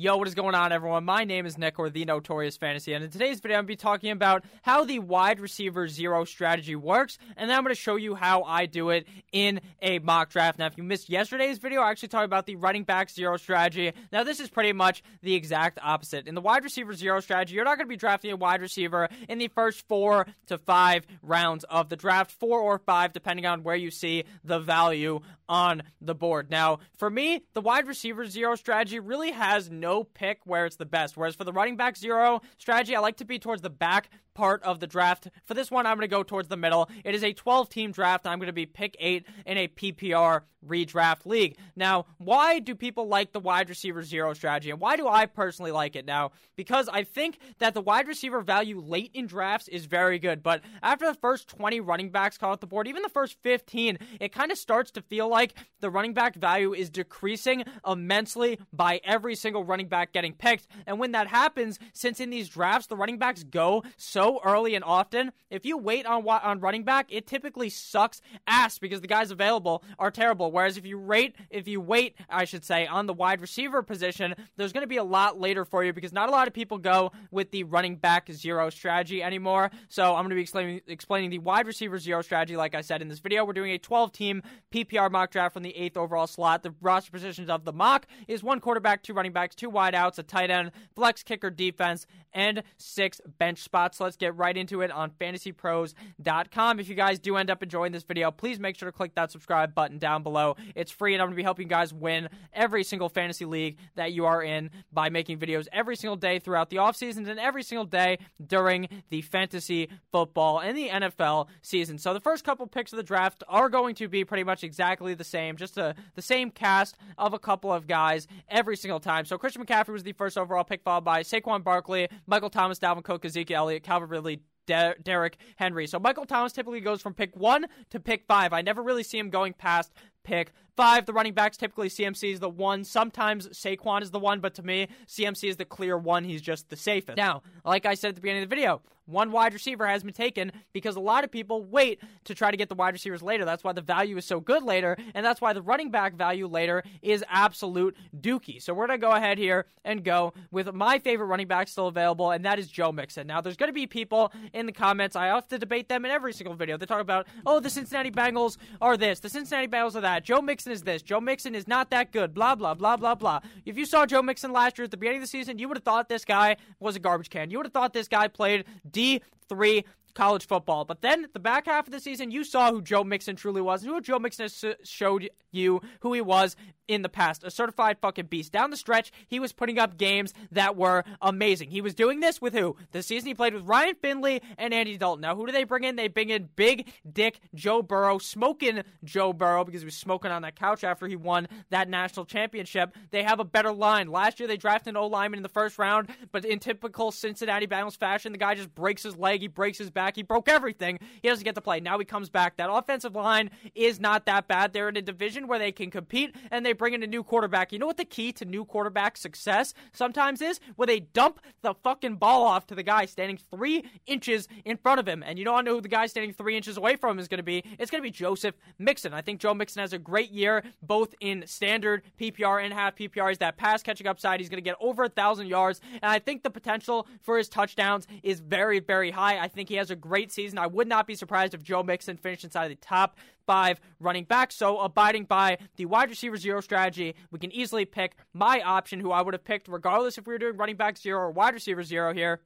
Yo, what is going on, everyone? My name is Nick, or the Notorious Fantasy, and in today's video, I'm going to be talking about how the wide receiver zero strategy works, and then I'm going to show you how I do it in a mock draft. Now, if you missed yesterday's video, I actually talked about the running back zero strategy. Now, this is pretty much the exact opposite. In the wide receiver zero strategy, you're not going to be drafting a wide receiver in the first four to five rounds of the draft, four or five, depending on where you see the value on the board. Now, for me, the wide receiver zero strategy really has no no pick where it's the best. Whereas for the running back zero strategy, I like to be towards the back part of the draft. For this one, I'm going to go towards the middle. It is a 12 team draft. I'm going to be pick eight in a PPR redraft league. Now, why do people like the wide receiver zero strategy? And why do I personally like it now? Because I think that the wide receiver value late in drafts is very good. But after the first 20 running backs come off the board, even the first 15, it kind of starts to feel like the running back value is decreasing immensely by every single running back getting picked. And when that happens, since in these drafts, the running backs go so early and often, if you wait on on running back, it typically sucks ass because the guys available are terrible. Whereas if you rate, if you wait, I should say, on the wide receiver position, there's going to be a lot later for you because not a lot of people go with the running back zero strategy anymore. So I'm going to be explaining explaining the wide receiver zero strategy. Like I said in this video, we're doing a 12 team PPR mock draft from the eighth overall slot. The roster positions of the mock is one quarterback, two running backs, two wideouts, a tight end, flex kicker, defense, and six bench spots. So let's get right into it on fantasypros.com. If you guys do end up enjoying this video, please make sure to click that subscribe button down below. It's free, and I'm going to be helping you guys win every single fantasy league that you are in by making videos every single day throughout the offseason and every single day during the fantasy football and the NFL season. So the first couple picks of the draft are going to be pretty much exactly the same, just a, the same cast of a couple of guys every single time. So Christian McCaffrey was the first overall pick, followed by Saquon Barkley, Michael Thomas, Dalvin Cook, Ezekiel Elliott, Ridley, De- Derrick Henry. So Michael Thomas typically goes from pick one to pick five. I never really see him going past pick five. The running backs typically CMC is the one. Sometimes Saquon is the one, but to me, CMC is the clear one. He's just the safest. Now, like I said at the beginning of the video, one wide receiver has been taken because a lot of people wait to try to get the wide receivers later. That's why the value is so good later, and that's why the running back value later is absolute dookie. So we're going to go ahead here and go with my favorite running back still available, and that is Joe Mixon. Now, there's going to be people in the comments, I have to debate them in every single video. They talk about, oh, the Cincinnati Bengals are this, the Cincinnati Bengals are that. Joe Mixon is this, Joe Mixon is not that good, blah, blah, blah, blah, blah. If you saw Joe Mixon last year at the beginning of the season, you would have thought this guy was a garbage can. You would have thought this guy played D3 college football. But then the back half of the season, you saw who Joe Mixon truly was, and who Joe Mixon showed you who he was in the past. A certified fucking beast. Down the stretch, he was putting up games that were amazing. He was doing this with who? The season he played with Ryan Finley and Andy Dalton. Now, who do they bring in? They bring in big dick Joe Burrow, smoking Joe Burrow because he was smoking on that couch after he won that national championship. They have a better line. Last year, they drafted an O lineman in the first round, but in typical Cincinnati Bengals fashion, the guy just breaks his leg, he breaks his he broke everything. He doesn't get to play. Now he comes back. That offensive line is not that bad. They're in a division where they can compete, and they bring in a new quarterback. You know what the key to new quarterback success sometimes is? Where they dump the fucking ball off to the guy standing three inches in front of him. And you don't know who the guy standing three inches away from him is going to be. It's going to be Joseph Mixon. I think Joe Mixon has a great year, both in standard PPR and half PPR. He's that pass catching upside. He's going to get over a thousand yards, and I think the potential for his touchdowns is very, very high. I think he has a great season. I would not be surprised if Joe Mixon finished inside the top five running backs. So abiding by the wide receiver zero strategy, we can easily pick my option, who I would have picked regardless if we were doing running back zero or wide receiver zero here,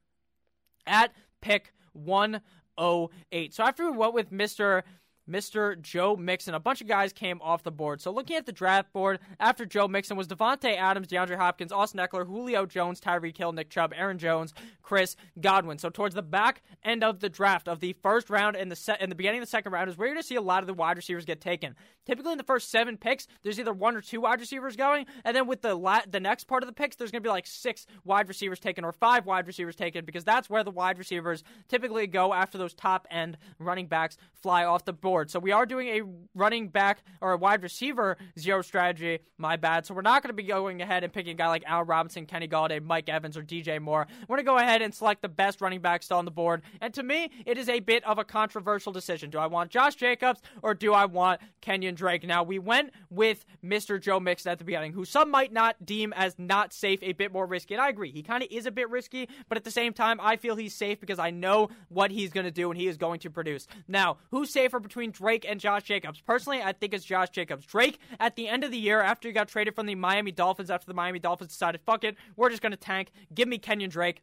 at pick 108. So after we went with Mr. Mr. Joe Mixon. A bunch of guys came off the board. So looking at the draft board, after Joe Mixon was Davante Adams, DeAndre Hopkins, Austin Ekeler, Julio Jones, Tyreek Hill, Nick Chubb, Aaron Jones, Chris Godwin. So towards the back end of the draft of the first round and the se- in the beginning of the second round is where you're going to see a lot of the wide receivers get taken. Typically in the first seven picks, there's either one or two wide receivers going, and then with the la- the next part of the picks, there's going to be like six wide receivers taken or five wide receivers taken because that's where the wide receivers typically go after those top end running backs fly off the board board. So we are doing a running back or a wide receiver zero strategy. My bad. So we're not going to be going ahead and picking a guy like Al Robinson, Kenny Golladay, Mike Evans, or DJ Moore. We're going to go ahead and select the best running back still on the board. And to me, it is a bit of a controversial decision. Do I want Josh Jacobs or do I want Kenyon Drake? Now, we went with Mr. Joe Mixon at the beginning, who some might not deem as not safe, a bit more risky. And I agree. He kind of is a bit risky, but at the same time, I feel he's safe because I know what he's going to do and he is going to produce. Now, who's safer between Drake and Josh Jacobs? Personally, I think it's Josh Jacobs. Drake, at the end of the year, after he got traded from the Miami Dolphins, after the Miami Dolphins decided, fuck it, we're just going to tank, give me Kenyon Drake.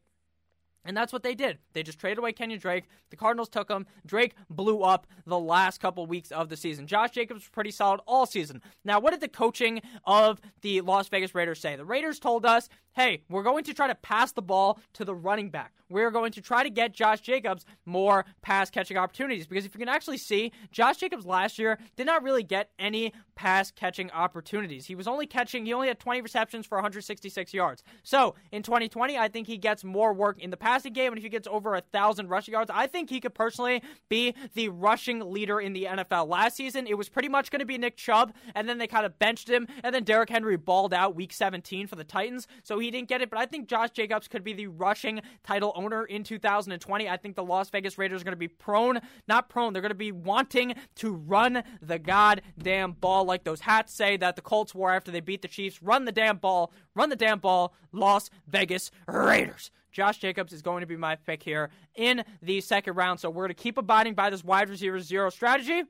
And that's what they did. They just traded away Kenyon Drake. The Cardinals took him. Drake blew up the last couple weeks of the season. Josh Jacobs was pretty solid all season. Now, what did the coaching of the Las Vegas Raiders say? The Raiders told us, hey, we're going to try to pass the ball to the running back. We're going to try to get Josh Jacobs more pass catching opportunities because if you can actually see, Josh Jacobs last year did not really get any pass catching opportunities. He was only catching, he only had 20 receptions for 166 yards. So in 2020, I think he gets more work in the passing game, and if he gets over a thousand rushing yards, I think he could personally be the rushing leader in the NFL. Last season, it was pretty much going to be Nick Chubb, and then they kind of benched him, and then Derrick Henry balled out week 17 for the Titans, so he didn't get it. But I think Josh Jacobs could be the rushing title owner in 2020. I think the Las Vegas Raiders are going to be prone, not prone, they're going to be wanting to run the goddamn ball like those hats say that the Colts wore after they beat the Chiefs. Run the damn ball, run the damn ball, Las Vegas Raiders. Josh Jacobs is going to be my pick here in the second round. So we're going to keep abiding by this wide receiver zero strategy.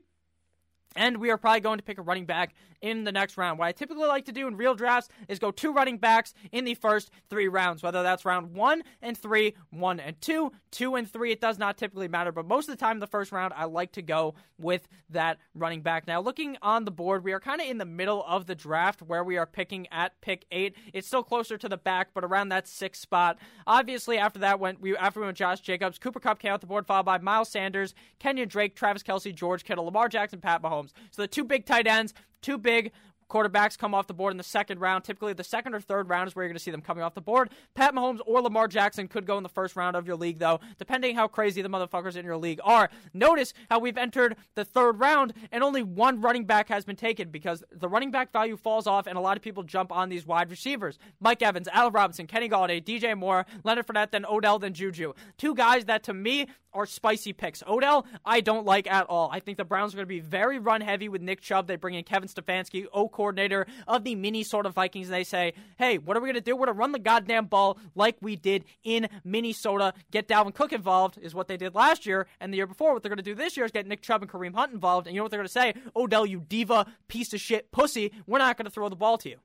And we are probably going to pick a running back in the next round. What I typically like to do in real drafts is go two running backs in the first three rounds, whether that's round one and three, one and two, two and three. It does not typically matter, but most of the time in the first round, I like to go with that running back. Now, looking on the board, we are kind of in the middle of the draft where we are picking at pick eight. It's still closer to the back, but around that sixth spot. Obviously, after that went we after we went Josh Jacobs, Cooper Kupp came out the board, followed by Miles Sanders, Kenyon Drake, Travis Kelce, George Kittle, Lamar Jackson, Pat Mahomes. So the two big tight ends, two big quarterbacks come off the board in the second round. Typically, the second or third round is where you're going to see them coming off the board. Pat Mahomes or Lamar Jackson could go in the first round of your league, though, depending how crazy the motherfuckers in your league are. Notice how we've entered the third round and only one running back has been taken because the running back value falls off and a lot of people jump on these wide receivers. Mike Evans, Al Robinson, Kenny Golladay, DJ Moore, Leonard Fournette, then Odell, then Juju. Two guys that to me are spicy picks. Odell, I don't like at all. I think the Browns are going to be very run heavy with Nick Chubb. They bring in Kevin Stefanski, O coordinator of the Minnesota Vikings, and they say, hey, what are we going to do? We're going to run the goddamn ball like we did in Minnesota. Get Dalvin Cook involved is what they did last year, and the year before, what they're going to do this year is get Nick Chubb and Kareem Hunt involved, and you know what they're going to say? Odell, you diva, piece of shit, pussy, we're not going to throw the ball to you.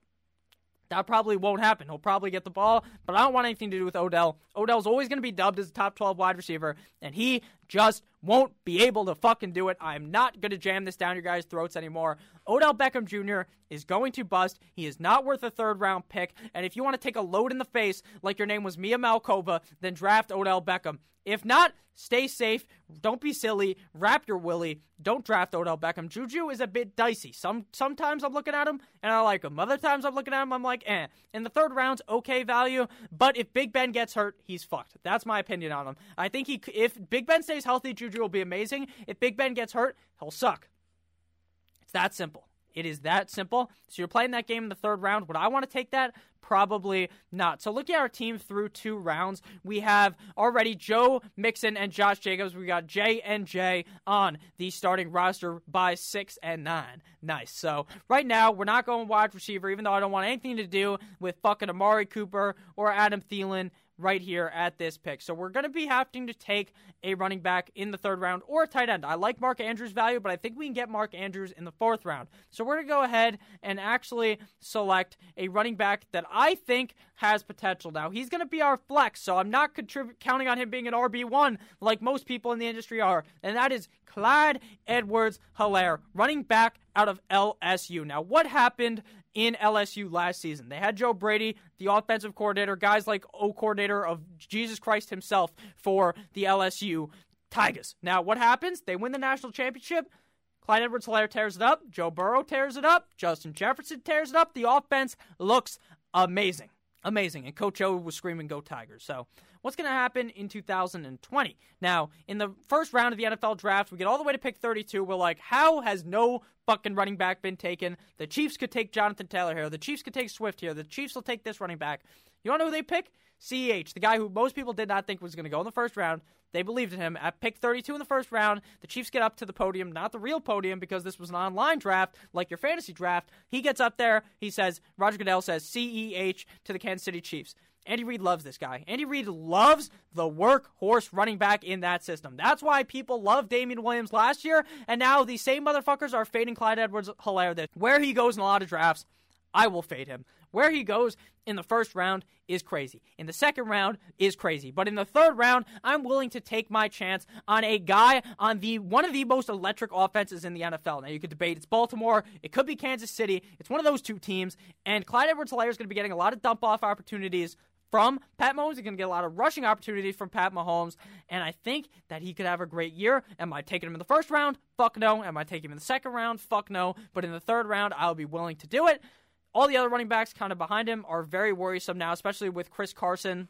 That probably won't happen. He'll probably get the ball, but I don't want anything to do with Odell. Odell's always going to be dubbed as a top 12 wide receiver, and he just won't be able to fucking do it. I'm not going to jam this down your guys' throats anymore. Odell Beckham Jr. is going to bust. He is not worth a third round pick. And if you want to take a load in the face like your name was Mia Malkova, then draft Odell Beckham. If not, stay safe. Don't be silly. Wrap your willy. Don't draft Odell Beckham. Juju is a bit dicey. Some sometimes I'm looking at him and I like him. Other times I'm looking at him, I'm like, eh. In the third round's okay value, but if Big Ben gets hurt, he's fucked. That's my opinion on him. I think he if Big Ben stays healthy, Juju will be amazing. If Big Ben gets hurt, he'll suck. It's that simple. It is that simple. So you're playing that game in the third round. Would I want to take that? Probably not. So looking at our team through two rounds, we have already Joe Mixon and Josh Jacobs. We got J and J on the starting roster by six and nine. Nice. So right now we're not going wide receiver, even though I don't want anything to do with fucking Amari Cooper or Adam Thielen right here at this pick. So we're going to be having to take a running back in the third round or a tight end. I like Mark Andrews' value, but I think we can get Mark Andrews in the fourth round. So we're going to go ahead and actually select a running back that I think has potential. Now, he's going to be our flex, so I'm not contrib- counting on him being an RB1 like most people in the industry are, and that is Clyde Edwards Helaire, running back out of LSU. Now, what happened in LSU last season? They had Joe Brady, the offensive coordinator, guys like O coordinator of Jesus Christ himself for the LSU Tigers. Now, what happens? They win the national championship. Clyde Edwards Helaire tears it up. Joe Burrow tears it up. Justin Jefferson tears it up. The offense looks amazing. Amazing. And Coach O was screaming, Go Tigers. So, what's going to happen in 2020? Now, in the first round of the NFL draft, we get all the way to pick 32. We're like, How has no fucking running back been taken? The Chiefs could take Jonathan Taylor here. The Chiefs could take Swift here. The Chiefs will take this running back. You want to know who they pick? CEH, the guy who most people did not think was going to go in the first round. They believed in him. At pick 32 in the first round, the Chiefs get up to the podium, not the real podium because this was an online draft like your fantasy draft. He gets up there. He says, Roger Goodell says CEH to the Kansas City Chiefs. Andy Reid loves this guy. Andy Reid loves the workhorse running back in that system. That's why people love Damien Williams last year, and now these same motherfuckers are fading Clyde Edwards Helaire. Where he goes in a lot of drafts, I will fade him. Where he goes in the first round is crazy. In the second round is crazy. But in the third round, I'm willing to take my chance on a guy on the one of the most electric offenses in the NFL. Now you could debate it's Baltimore, it could be Kansas City. It's one of those two teams, and Clyde Edwards-Helaire is going to be getting a lot of dump off opportunities from Pat Mahomes. He's going to get a lot of rushing opportunities from Pat Mahomes, and I think that he could have a great year. Am I taking him in the first round? Fuck no. Am I taking him in the second round? Fuck no. But in the third round, I'll be willing to do it. All the other running backs kind of behind him are very worrisome now, especially with Chris Carson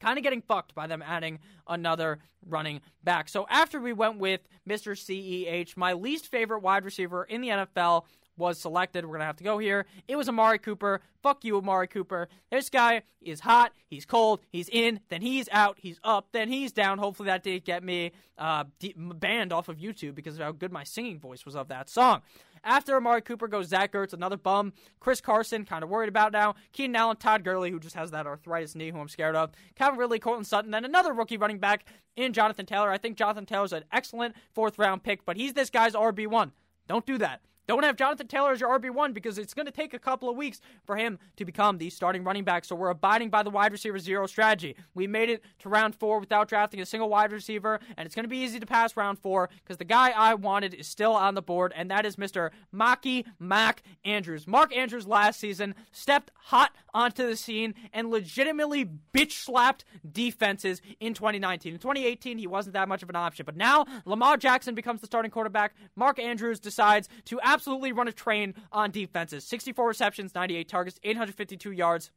kind of getting fucked by them adding another running back. So after we went with Mr. CEH, my least favorite wide receiver in the NFL was selected. We're going to have to go here. It was Amari Cooper. Fuck you, Amari Cooper. This guy is hot. He's cold. He's in. Then he's out. He's up. Then he's down. Hopefully that didn't get me uh, banned off of YouTube because of how good my singing voice was of that song. After Amari Cooper goes Zach Ertz, another bum. Chris Carson, kind of worried about now. Keenan Allen, Todd Gurley, who just has that arthritis knee, who I'm scared of. Calvin Ridley, Courtland Sutton, then another rookie running back in Jonathan Taylor. I think Jonathan Taylor's an excellent fourth round pick, but he's this guy's RB1. Don't do that. Don't have Jonathan Taylor as your RB1 because it's going to take a couple of weeks for him to become the starting running back. So we're abiding by the wide receiver zero strategy. We made it to round four without drafting a single wide receiver, and it's going to be easy to pass round four because the guy I wanted is still on the board, and that is Mr. Maki Mac Andrews. Mark Andrews last season stepped hot onto the scene and legitimately bitch slapped defenses in 2019. In 2018, he wasn't that much of an option, but now Lamar Jackson becomes the starting quarterback. Mark Andrews decides to absolutely run a train on defenses. 64 receptions, 98 targets, 852 yards.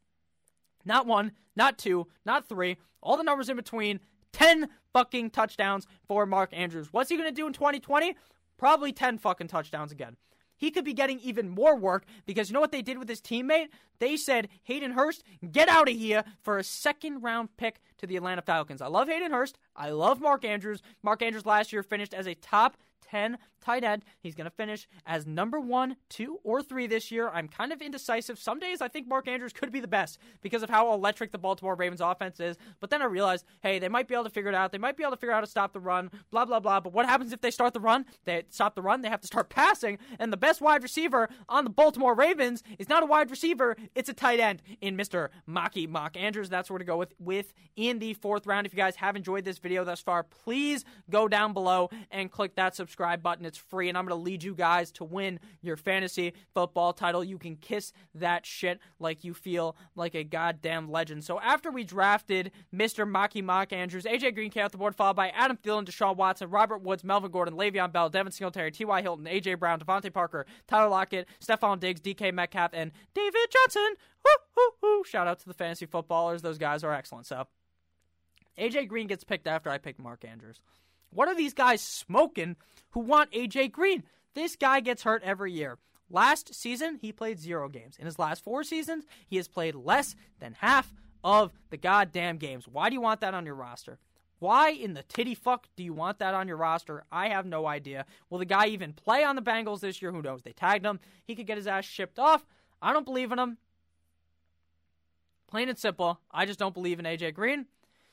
Not one, not two, not three. All the numbers in between. 10 fucking touchdowns for Mark Andrews. What's he going to do in 2020? Probably 10 fucking touchdowns again he could be getting even more work because you know what they did with his teammate? They said, Hayden Hurst, get out of here for a second round pick to the Atlanta Falcons. I love Hayden Hurst. I love Mark Andrews. Mark Andrews last year finished as a top 10 tight end. He's going to finish as number one, two, or three this year. I'm kind of indecisive. Some days I think Mark Andrews could be the best because of how electric the Baltimore Ravens offense is. But then I realized, hey, they might be able to figure it out. They might be able to figure out how to stop the run, blah, blah, blah. But what happens if they start the run? They stop the run, they have to start passing. And the best wide receiver on the Baltimore Ravens is not a wide receiver, it's a tight end in Mr. Maki Mock Andrews. That's where to go with, with in the fourth round. If you guys have enjoyed this video thus far, please go down below and click that subscribe button. It's free, and I'm going to lead you guys to win your fantasy football title. You can kiss that shit like you feel like a goddamn legend. So after we drafted Mr. Maki Mock Andrews, AJ Green came off the board, followed by Adam Thielen, Deshaun Watson, Robert Woods, Melvin Gordon, Le'Veon Bell, Devin Singletary, T.Y. Hilton, AJ Brown, DeVante Parker, Tyler Lockett, Stefon Diggs, DK Metcalf, and David Johnson. Woo, woo, woo. Shout out to the fantasy footballers. Those guys are excellent. So AJ Green gets picked after I picked Mark Andrews. What are these guys smoking who want AJ Green? This guy gets hurt every year. Last season, he played zero games. In his last four seasons, he has played less than half of the goddamn games. Why do you want that on your roster? Why in the titty fuck do you want that on your roster? I have no idea. Will the guy even play on the Bengals this year? Who knows? They tagged him. He could get his ass shipped off. I don't believe in him. Plain and simple. I just don't believe in AJ Green.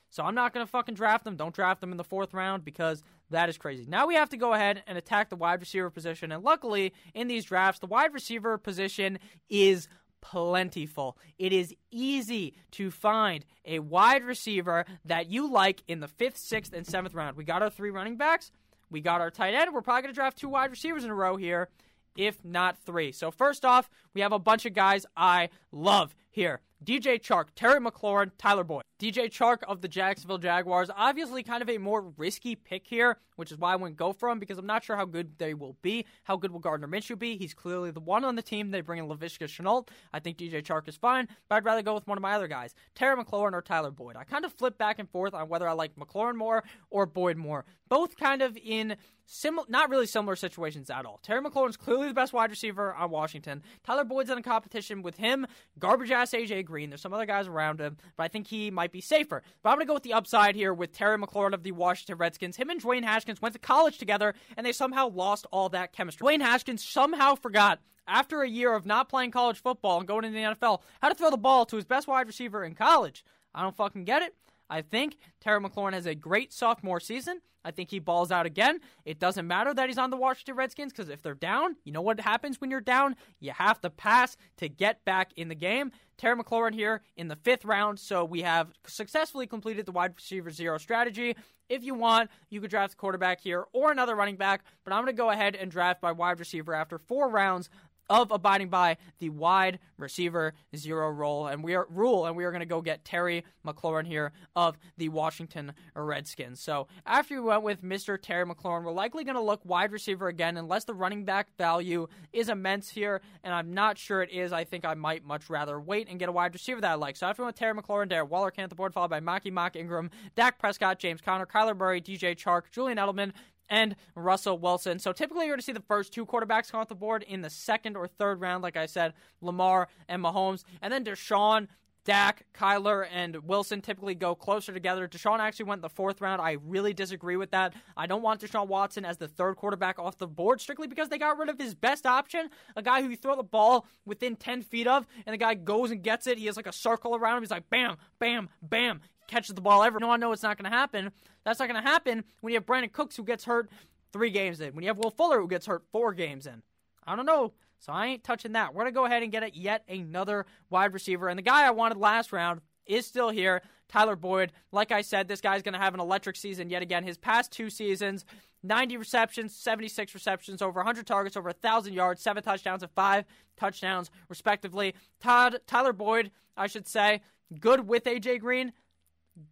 So I'm not going to fucking draft them. Don't draft them in the fourth round because that is crazy. Now we have to go ahead and attack the wide receiver position. And luckily, in these drafts, the wide receiver position is plentiful. It is easy to find a wide receiver that you like in the fifth, sixth, and seventh round. We got our three running backs. We got our tight end. We're probably going to draft two wide receivers in a row here, if not three. So, first off, we have a bunch of guys I love here. DJ Chark, Terry McLaurin, Tyler Boyd. DJ Chark of the Jacksonville Jaguars, obviously kind of a more risky pick here, which is why I wouldn't go for him because I'm not sure how good they will be. How good will Gardner Minshew be? He's clearly the one on the team. They bring in Laviska Shenault. I think DJ Chark is fine, but I'd rather go with one of my other guys, Terry McLaurin or Tyler Boyd. I kind of flip back and forth on whether I like McLaurin more or Boyd more. Both kind of in similar, not really similar situations at all. Terry McLaurin's clearly the best wide receiver on Washington. Tyler Boyd's in a competition with him, garbage ass AJ Green. There's some other guys around him, but I think he might be safer. But I'm going to go with the upside here with Terry McLaurin of the Washington Redskins. Him and Dwayne Haskins went to college together, and they somehow lost all that chemistry. Dwayne Haskins somehow forgot after a year of not playing college football and going into the NFL, how to throw the ball to his best wide receiver in college. I don't fucking get it. I think Terry McLaurin has a great sophomore season. I think he balls out again. It doesn't matter that he's on the Washington Redskins because if they're down, you know what happens when you're down? You have to pass to get back in the game. Terry McLaurin here in the fifth round. So we have successfully completed the wide receiver zero strategy. If you want, you could draft a quarterback here or another running back, but I'm going to go ahead and draft my wide receiver after four rounds of abiding by the wide receiver zero rule, and we are rule, and we are going to go get Terry McLaurin here of the Washington Redskins. So after we went with Mr. Terry McLaurin, we're likely going to look wide receiver again, unless the running back value is immense here, and I'm not sure it is. I think I might much rather wait and get a wide receiver that I like. So after we went Terry McLaurin, Derek Waller came at the board, followed by Maki Mock Ingram, Dak Prescott, James Conner, Kyler Murray, DJ Chark, Julian Edelman, and Russell Wilson. So typically you're going to see the first two quarterbacks come off the board in the second or third round, like I said, Lamar and Mahomes. And then Deshaun, Dak, Kyler, and Wilson typically go closer together. Deshaun actually went the fourth round. I really disagree with that. I don't want Deshaun Watson as the third quarterback off the board strictly because they got rid of his best option, a guy who you throw the ball within 10 feet of, and the guy goes and gets it. He has like a circle around him. He's like, bam, bam, bam catches the ball ever. No, I know it's not going to happen. That's not going to happen when you have Brandin Cooks who gets hurt three games in. When you have Will Fuller who gets hurt four games in. I don't know. So I ain't touching that. We're going to go ahead and get it yet another wide receiver. And the guy I wanted last round is still here, Tyler Boyd. Like I said, this guy's going to have an electric season yet again. His past two seasons, 90 receptions, 76 receptions, over 100 targets, over 1,000 yards, seven touchdowns, and five touchdowns, respectively. Todd, Tyler Boyd, I should say, good with A.J. Green,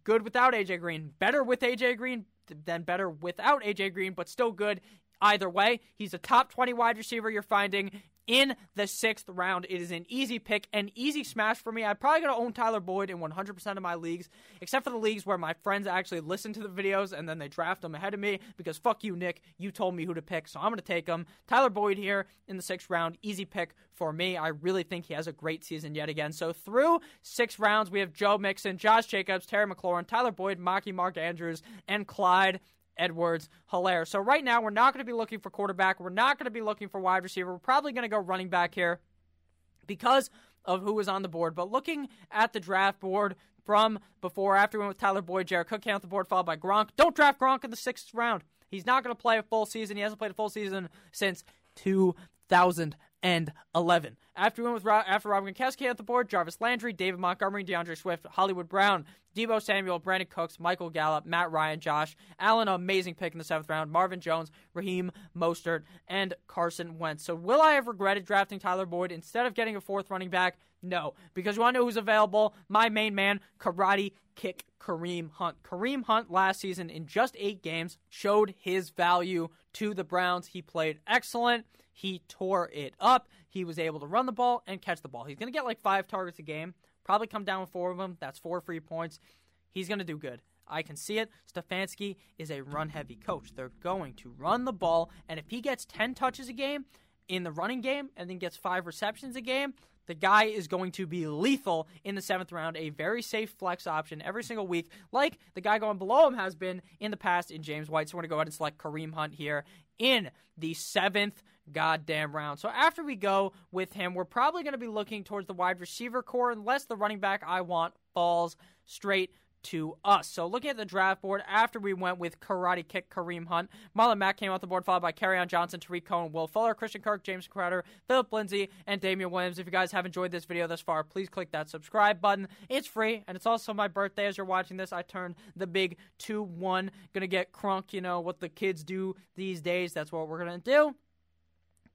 good without AJ Green, better with AJ Green than better without AJ Green, but still good either way. He's a top 20 wide receiver you're finding in the sixth round. It is an easy pick, an easy smash for me. I'm probably going to own Tyler Boyd in 100% of my leagues, except for the leagues where my friends actually listen to the videos and then they draft them ahead of me because fuck you, Nick. You told me who to pick, so I'm going to take him. Tyler Boyd here in the sixth round, easy pick for me. I really think he has a great season yet again. So through six rounds, we have Joe Mixon, Josh Jacobs, Terry McLaurin, Tyler Boyd, Maki Mark Andrews, and Clyde Edwards Helaire. So right now, we're not going to be looking for quarterback. We're not going to be looking for wide receiver. We're probably going to go running back here because of who was on the board. But looking at the draft board from before, after we went with Tyler Boyd, Jared Cook came off the board, followed by Gronk. Don't draft Gronk in the sixth round. He's not going to play a full season. He hasn't played a full season since 2011. After we went with after Robin Gronkowski at the board, Jarvis Landry, David Montgomery, D'Andre Swift, Hollywood Brown, Deebo Samuel, Brandin Cooks, Michael Gallup, Matt Ryan, Josh Allen, amazing pick in the seventh round, Marvin Jones, Raheem Mostert, and Carson Wentz. So will I have regretted drafting Tyler Boyd instead of getting a fourth running back? No, because you want to know who's available? My main man, Karate Kick Kareem Hunt. Kareem Hunt last season in just eight games showed his value to the Browns. He played excellent. He tore it up. He was able to run the ball and catch the ball. He's going to get like five targets a game, probably come down with four of them. That's four free points. He's going to do good. I can see it. Stefanski is a run heavy coach. They're going to run the ball, and if he gets 10 touches a game in the running game and then gets five receptions a game, the guy is going to be lethal in the seventh round, a very safe flex option every single week, like the guy going below him has been in the past in James White. So we're going to go ahead and select Kareem Hunt here in the seventh goddamn round. So after we go with him, we're probably going to be looking towards the wide receiver core unless the running back I want falls straight to us. So looking at the draft board, after we went with Karate Kick Kareem Hunt, Marlon Mack came off the board, followed by on Johnson, Tarik Cohen, Will Fuller, Christian Kirk, James Crowder, Phillip Lindsay, and Damien Williams. If you guys have enjoyed this video thus far, please click that subscribe button. It's free, and it's also my birthday as you're watching this. I turned the big 2-1. Gonna get crunk, you know, what the kids do these days. That's what we're gonna do.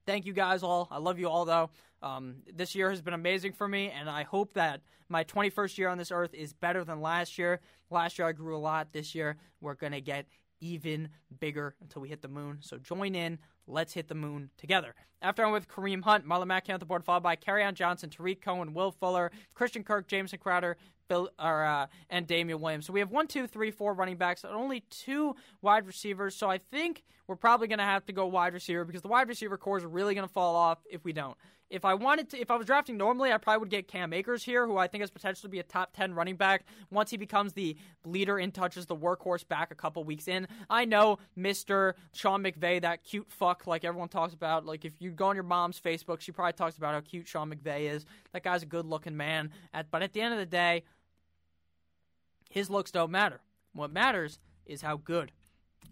Thank you guys all. I love you all, though. Um, this year has been amazing for me, and I hope that my 21st year on this earth is better than last year. Last year I grew a lot. This year we're going to get even bigger until we hit the moon. So join in. Let's hit the moon together. After I'm with Kareem Hunt, Marlon Mack on the board, followed by on Johnson, Tarik Cohen, Will Fuller, Christian Kirk, Jamison Crowder, Bill, or, uh, and Damien Williams. So we have one, two, three, four running backs, and only two wide receivers. So I think we're probably going to have to go wide receiver because the wide receiver core is really going to fall off if we don't. If I wanted to, if I was drafting normally, I probably would get Cam Akers here, who I think has potential to be a top 10 running back once he becomes the leader in touches, the workhorse back a couple weeks in. I know Mr. Sean McVay, that cute fuck like everyone talks about. Like if you go on your mom's Facebook, she probably talks about how cute Sean McVay is. That guy's a good looking man. But at the end of the day, his looks don't matter. What matters is how good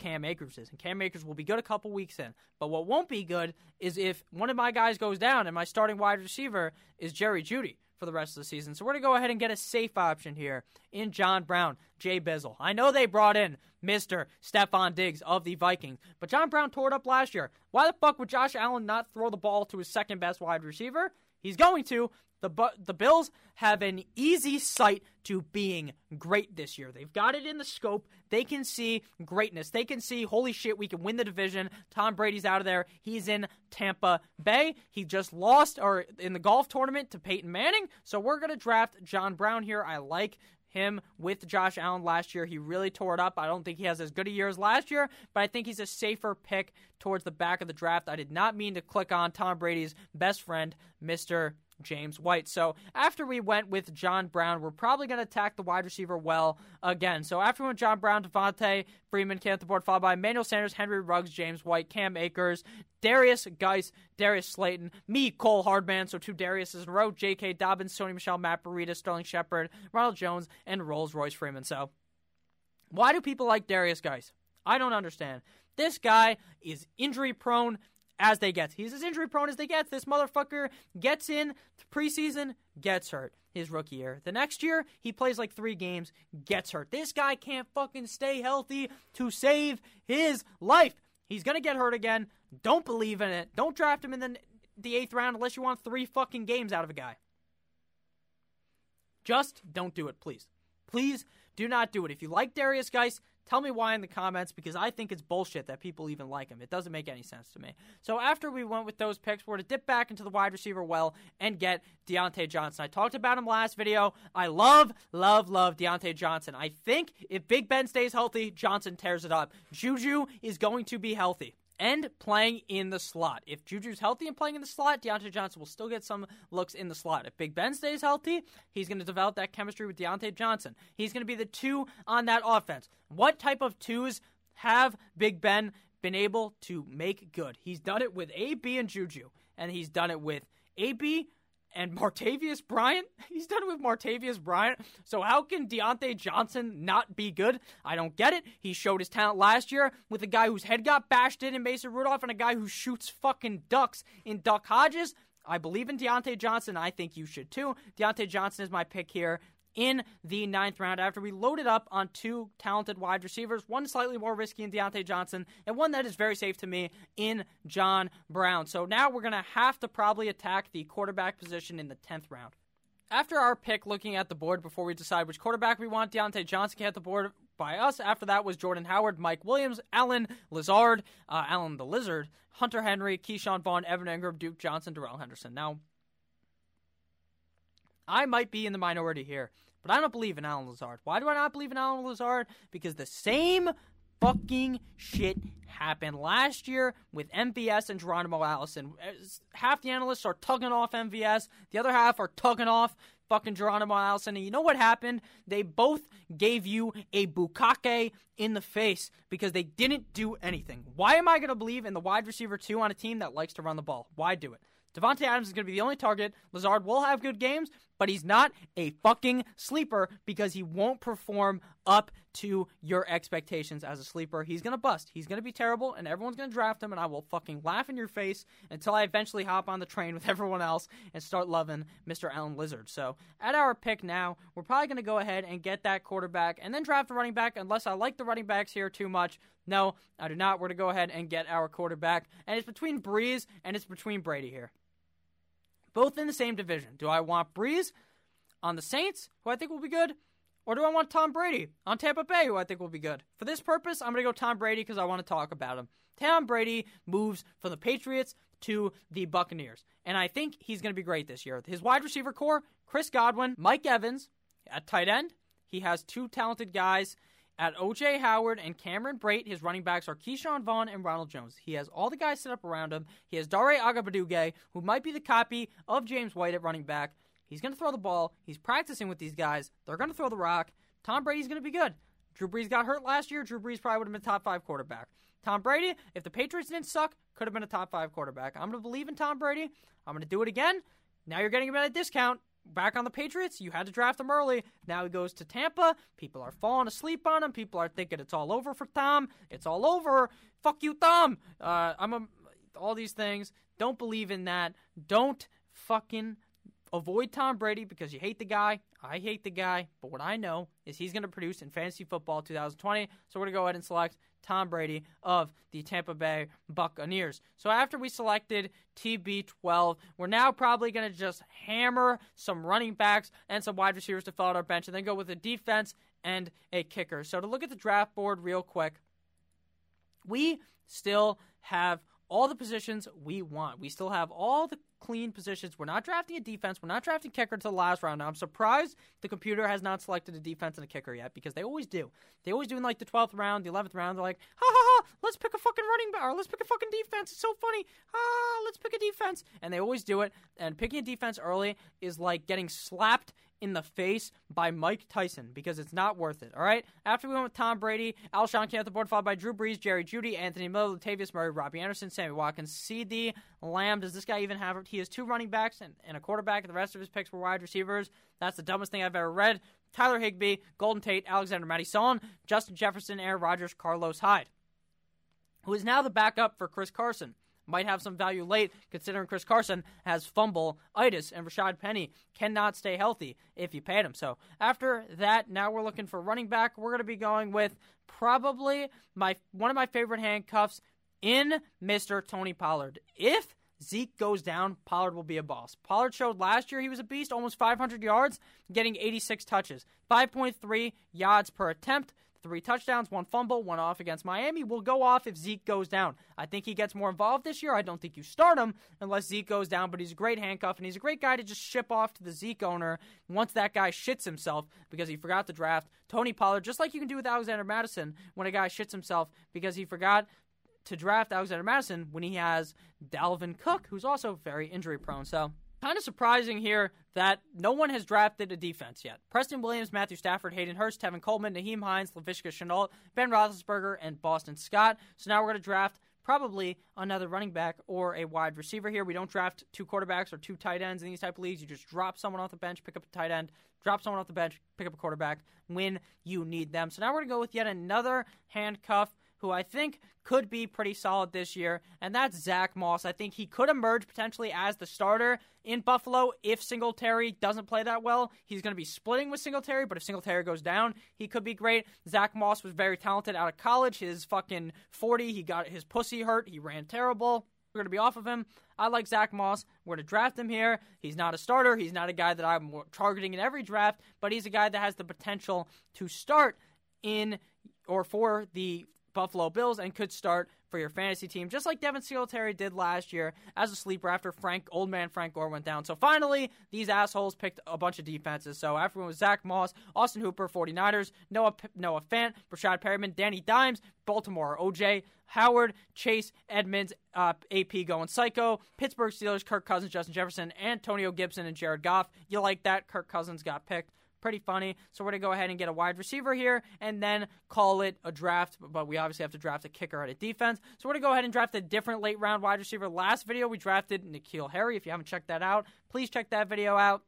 Cam Akers is. And Cam Akers will be good a couple weeks in. But what won't be good is if one of my guys goes down and my starting wide receiver is Jerry Jeudy for the rest of the season. So we're going to go ahead and get a safe option here in John Brown, Jay Bizzle. I know they brought in Mr. Stefon Diggs of the Vikings, but John Brown tore it up last year. Why the fuck would Josh Allen not throw the ball to his second best wide receiver? He's going to, the the Bills have an easy sight to being great this year. They've got it in the scope. They can see greatness. They can see, holy shit, we can win the division. Tom Brady's out of there. He's in Tampa Bay. He just lost or in the golf tournament to Peyton Manning. So we're going to draft John Brown here. I like him with Josh Allen last year. He really tore it up. I don't think he has as good a year as last year, but I think he's a safer pick towards the back of the draft. I did not mean to click on Tom Brady's best friend, Mr. James White. So after we went with John Brown, we're probably going to attack the wide receiver well again. So after we went John Brown, Devonta Freeman came the board, followed by Emmanuel Sanders, Henry Ruggs, James White, Cam Akers, Derrius Guice, Darius Slayton, Mecole Hardman, so two Dariuses in a row, J.K. Dobbins, Sony Michel, Matt Breida, Sterling Shepard, Ronald Jones, and Rolls Royce Freeman. So why do people like Derrius Guice? I don't understand. This guy is injury prone as they get. He's as injury prone as they get. This motherfucker gets in preseason, gets hurt his rookie year. The next year, he plays like three games, gets hurt. This guy can't fucking stay healthy to save his life. He's gonna get hurt again. Don't believe in it. Don't draft him in the the eighth round unless you want three fucking games out of a guy. Just don't do it, please. Please do not do it. If you like Derrius Guice, Tell me why in the comments because I think it's bullshit that people even like him. It doesn't make any sense to me. So after we went with those picks, we're to dip back into the wide receiver well and get Diontae Johnson. I talked about him last video. I love, love, love Diontae Johnson. I think if Big Ben stays healthy, Johnson tears it up. Juju is going to be healthy and playing in the slot. If Juju's healthy and playing in the slot, Diontae Johnson will still get some looks in the slot. If Big Ben stays healthy, he's going to develop that chemistry with Diontae Johnson. He's going to be the two on that offense. What type of twos have Big Ben been able to make good? He's done it with AB and Juju, and he's done it with AB and Martavius Bryant. He's done it with Martavius Bryant. So how can Diontae Johnson not be good? I don't get it. He showed his talent last year with a guy whose head got bashed in in Mason Rudolph and a guy who shoots fucking ducks in Duck Hodges. I believe in Diontae Johnson. I think you should too. Diontae Johnson is my pick here in the ninth round after we loaded up on two talented wide receivers, one slightly more risky in Diontae Johnson, and one that is very safe to me in John Brown. So now we're going to have to probably attack the quarterback position in the 10th round. After our pick, looking at the board before we decide which quarterback we want, Diontae Johnson came at the board by us. After that was Jordan Howard, Mike Williams, Allen Lazard, uh, Allen the Lizard, Hunter Henry, Ke'Shawn Vaughn, Evan Engram, Duke Johnson, Darrell Henderson. Now, I might be in the minority here, but I don't believe in Allen Lazard. Why do I not believe in Allen Lazard? Because the same fucking shit happened last year with MVS and Geronimo Allison. Uh, half the analysts are tugging off MVS, the other half are tugging off fucking Geronimo Allison. And you know what happened? They both gave you a bukake in the face because they didn't do anything. Why am I going to believe in the wide receiver two on a team that likes to run the ball? Why do it? Davante Adams is going to be the only target. Lazard will have good games, but he's not a fucking sleeper because he won't perform up to your expectations as a sleeper. He's going to bust. He's going to be terrible, and everyone's going to draft him, and I will fucking laugh in your face until I eventually hop on the train with everyone else and start loving Mr. Allen Lizard. So, at our pick now, we're probably going to go ahead and get that quarterback and then draft a running back unless I like the running backs here too much. No, I do not. We're going to go ahead and get our quarterback, and it's between Brees and it's between Brady here. Both in the same division. Do I want Brees on the Saints, who I think will be good? Or do I want Tom Brady on Tampa Bay, who I think will be good? For this purpose, I'm going to go Tom Brady because I want to talk about him. Tom Brady moves from the Patriots to the Buccaneers, and I think he's going to be great this year. His wide receiver core Chris Godwin, Mike Evans at tight end. He has two talented guys at OJ Howard and Cameron Brate, his running backs are Ke'Shawn Vaughn and Ronald Jones. He has all the guys set up around him. He has Dare Ogunbowale, who might be the copy of James White at running back. He's going to throw the ball. He's practicing with these guys. They're going to throw the rock. Tom Brady's going to be good. Drew Brees got hurt last year. Drew Brees probably would have been top five quarterback. Tom Brady, if the Patriots didn't suck, could have been a top five quarterback. I'm going to believe in Tom Brady. I'm going to do it again. Now you're getting him at a discount back on the Patriots. You had to draft him early. Now he goes to Tampa. People are falling asleep on him. People are thinking it's all over for Tom. It's all over. Fuck you, Tom. Uh, I'm a, all these things. Don't believe in that. Don't fucking avoid Tom Brady because you hate the guy. I hate the guy. But what I know is he's going to produce in fantasy football 2020. So we're going to go ahead and select Tom Brady of the Tampa Bay Buccaneers. So after we selected TB12, we're now probably going to just hammer some running backs and some wide receivers to fill out our bench and then go with a defense and a kicker. So to look at the draft board real quick, we still have all the positions we want. We still have all the clean positions. We're not drafting a defense. We're not drafting kicker to the last round. Now, I'm surprised the computer has not selected a defense and a kicker yet because they always do. They always do in like the 12th round, the 11th round. They're like, ha ha ha, let's pick a fucking running back or let's pick a fucking defense. It's so funny. Ah, let's pick a defense. And they always do it. And picking a defense early is like getting slapped in the face by Mike Tyson because it's not worth it. All right. After we went with Tom Brady, Alshon came off the board, followed by Drew Brees, Jerry Jeudy, Anthony Miller, Latavius Murray, Robbie Anderson, Sammy Watkins, CeeDee Lamb. Does this guy even have? He has two running backs and, and a quarterback. The rest of his picks were wide receivers. That's the dumbest thing I've ever read. Tyler Higbee, Golden Tate, Alexander Mattison, Justin Jefferson, Aaron Rodgers, Carlos Hyde, who is now the backup for Chris Carson might have some value late, considering Chris Carson has fumble itis and Rashad Penny cannot stay healthy if you paid him. So after that, now we're looking for running back. We're going to be going with probably my one of my favorite handcuffs in Mr. Tony Pollard. If Zeke goes down, Pollard will be a boss. Pollard showed last year he was a beast, almost 500 yards, getting 86 touches, 5.3 yards per attempt. Three touchdowns, one fumble, one off against Miami will go off if Zeke goes down. I think he gets more involved this year. I don't think you start him unless Zeke goes down, but he's a great handcuff and he's a great guy to just ship off to the Zeke owner once that guy shits himself because he forgot to draft Tony Pollard, just like you can do with Alexander Mattison when a guy shits himself because he forgot to draft Alexander Mattison when he has Dalvin Cook, who's also very injury prone. So kind of surprising here that no one has drafted a defense yet. Preston Williams, Matthew Stafford, Hayden Hurst, Tevin Coleman, Nyheim Hines, Laviska Shenault, Ben Roethlisberger, and Boston Scott. So now we're going to draft probably another running back or a wide receiver here. We don't draft two quarterbacks or two tight ends in these type of leagues. You just drop someone off the bench, pick up a tight end, drop someone off the bench, pick up a quarterback when you need them. So now we're going to go with yet another handcuff who I think could be pretty solid this year, and that's Zach Moss. I think he could emerge potentially as the starter in Buffalo if Singletary doesn't play that well. He's going to be splitting with Singletary, but if Singletary goes down, he could be great. Zach Moss was very talented out of college. His fucking 40, he got his pussy hurt. He ran terrible. We're going to be off of him. I like Zach Moss. We're going to draft him here. He's not a starter. He's not a guy that I'm targeting in every draft, but he's a guy that has the potential to start in or for the Buffalo Bills and could start for your fantasy team, just like Devin Singletary did last year as a sleeper after Frank, old man Frank Gore went down. So finally, these assholes picked a bunch of defenses. So everyone was Zach Moss, Austin Hooper, 49ers, Noah, Noah Fant, Breshad Perriman, Danny Dimes, Baltimore, OJ, Howard, Chase, Edmonds, uh, AP going psycho, Pittsburgh Steelers, Kirk Cousins, Justin Jefferson, Antonio Gibson, and Jared Goff. You like that? Kirk Cousins got picked pretty funny. So we're going to go ahead and get a wide receiver here and then call it a draft. But we obviously have to draft a kicker at a defense. So we're going to go ahead and draft a different late round wide receiver. Last video, we drafted N'Keal Harry. If you haven't checked that out, please check that video out.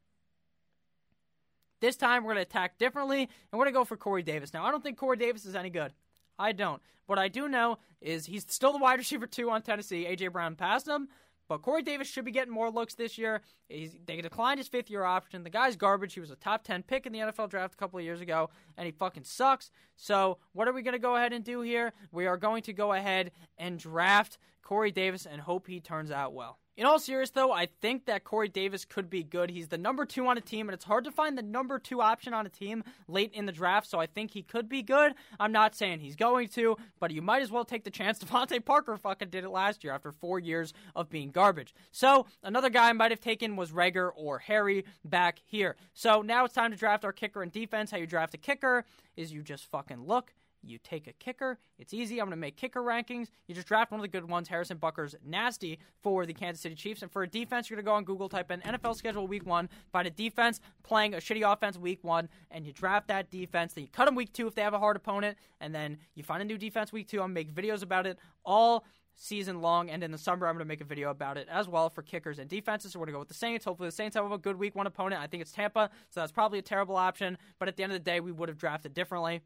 This time, we're going to attack differently, and we're going to go for Corey Davis. Now, I don't think Corey Davis is any good. I don't. What I do know is he's still the wide receiver two on Tennessee. A.J. Brown passed him. But Corey Davis should be getting more looks this year. He's, they declined his fifth year option. The guy's garbage. He was a top 10 pick in the NFL draft a couple of years ago, and he fucking sucks. So, what are we going to go ahead and do here? We are going to go ahead and draft Corey Davis and hope he turns out well. In all seriousness, though, I think that Corey Davis could be good. He's the number two on a team, and it's hard to find the number two option on a team late in the draft, so I think he could be good. I'm not saying he's going to, but you might as well take the chance. DeVante Parker fucking did it last year after four years of being garbage. So another guy I might have taken was Reagor or Harry back here. So now it's time to draft our kicker and defense. How you draft a kicker is you just fucking look you take a kicker. It's easy. I'm going to make kicker rankings. You just draft one of the good ones. Harrison Butker's nasty for the Kansas City Chiefs. And for a defense, you're going to go on Google, type in NFL schedule week one, find a defense playing a shitty offense week one, and you draft that defense. Then you cut them week two if they have a hard opponent, and then you find a new defense week two. I'm going to make videos about it all season long, and in the summer, I'm going to make a video about it as well for kickers and defenses. So we're going to go with the Saints. Hopefully, the Saints have a good week one opponent. I think it's Tampa, so that's probably a terrible option. But at the end of the day, we would have drafted differently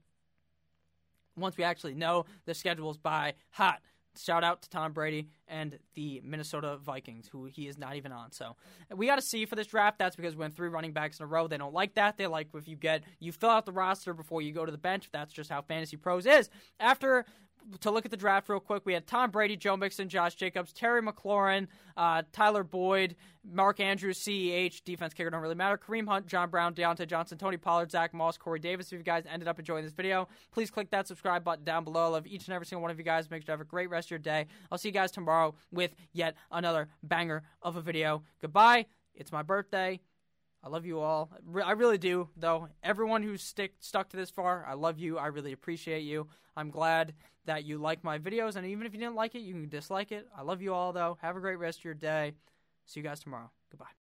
once we actually know the schedules by hot. Shout out to Tom Brady and the Minnesota Vikings, who he is not even on. So we got to see for this draft. That's because we went three running backs in a row. They don't like that. They like if you get you fill out the roster before you go to the bench. That's just how Fantasy Pros is. After to look at the draft real quick, we had Tom Brady, Joe Mixon, Josh Jacobs, Terry McLaurin, uh, Tyler Boyd, Mark Andrews, CEH, defense kicker don't really matter, Kareem Hunt, John Brown, Diontae Johnson, Tony Pollard, Zach Moss, Corey Davis. If you guys ended up enjoying this video, please click that subscribe button down below. I love each and every single one of you guys. Make sure you have a great rest of your day. I'll see you guys tomorrow with yet another banger of a video. Goodbye. It's my birthday. I love you all. I really do, though. Everyone who's stick, stuck to this far, I love you. I really appreciate you. I'm glad that you like my videos, and even if you didn't like it, you can dislike it. I love you all, though. Have a great rest of your day. See you guys tomorrow. Goodbye.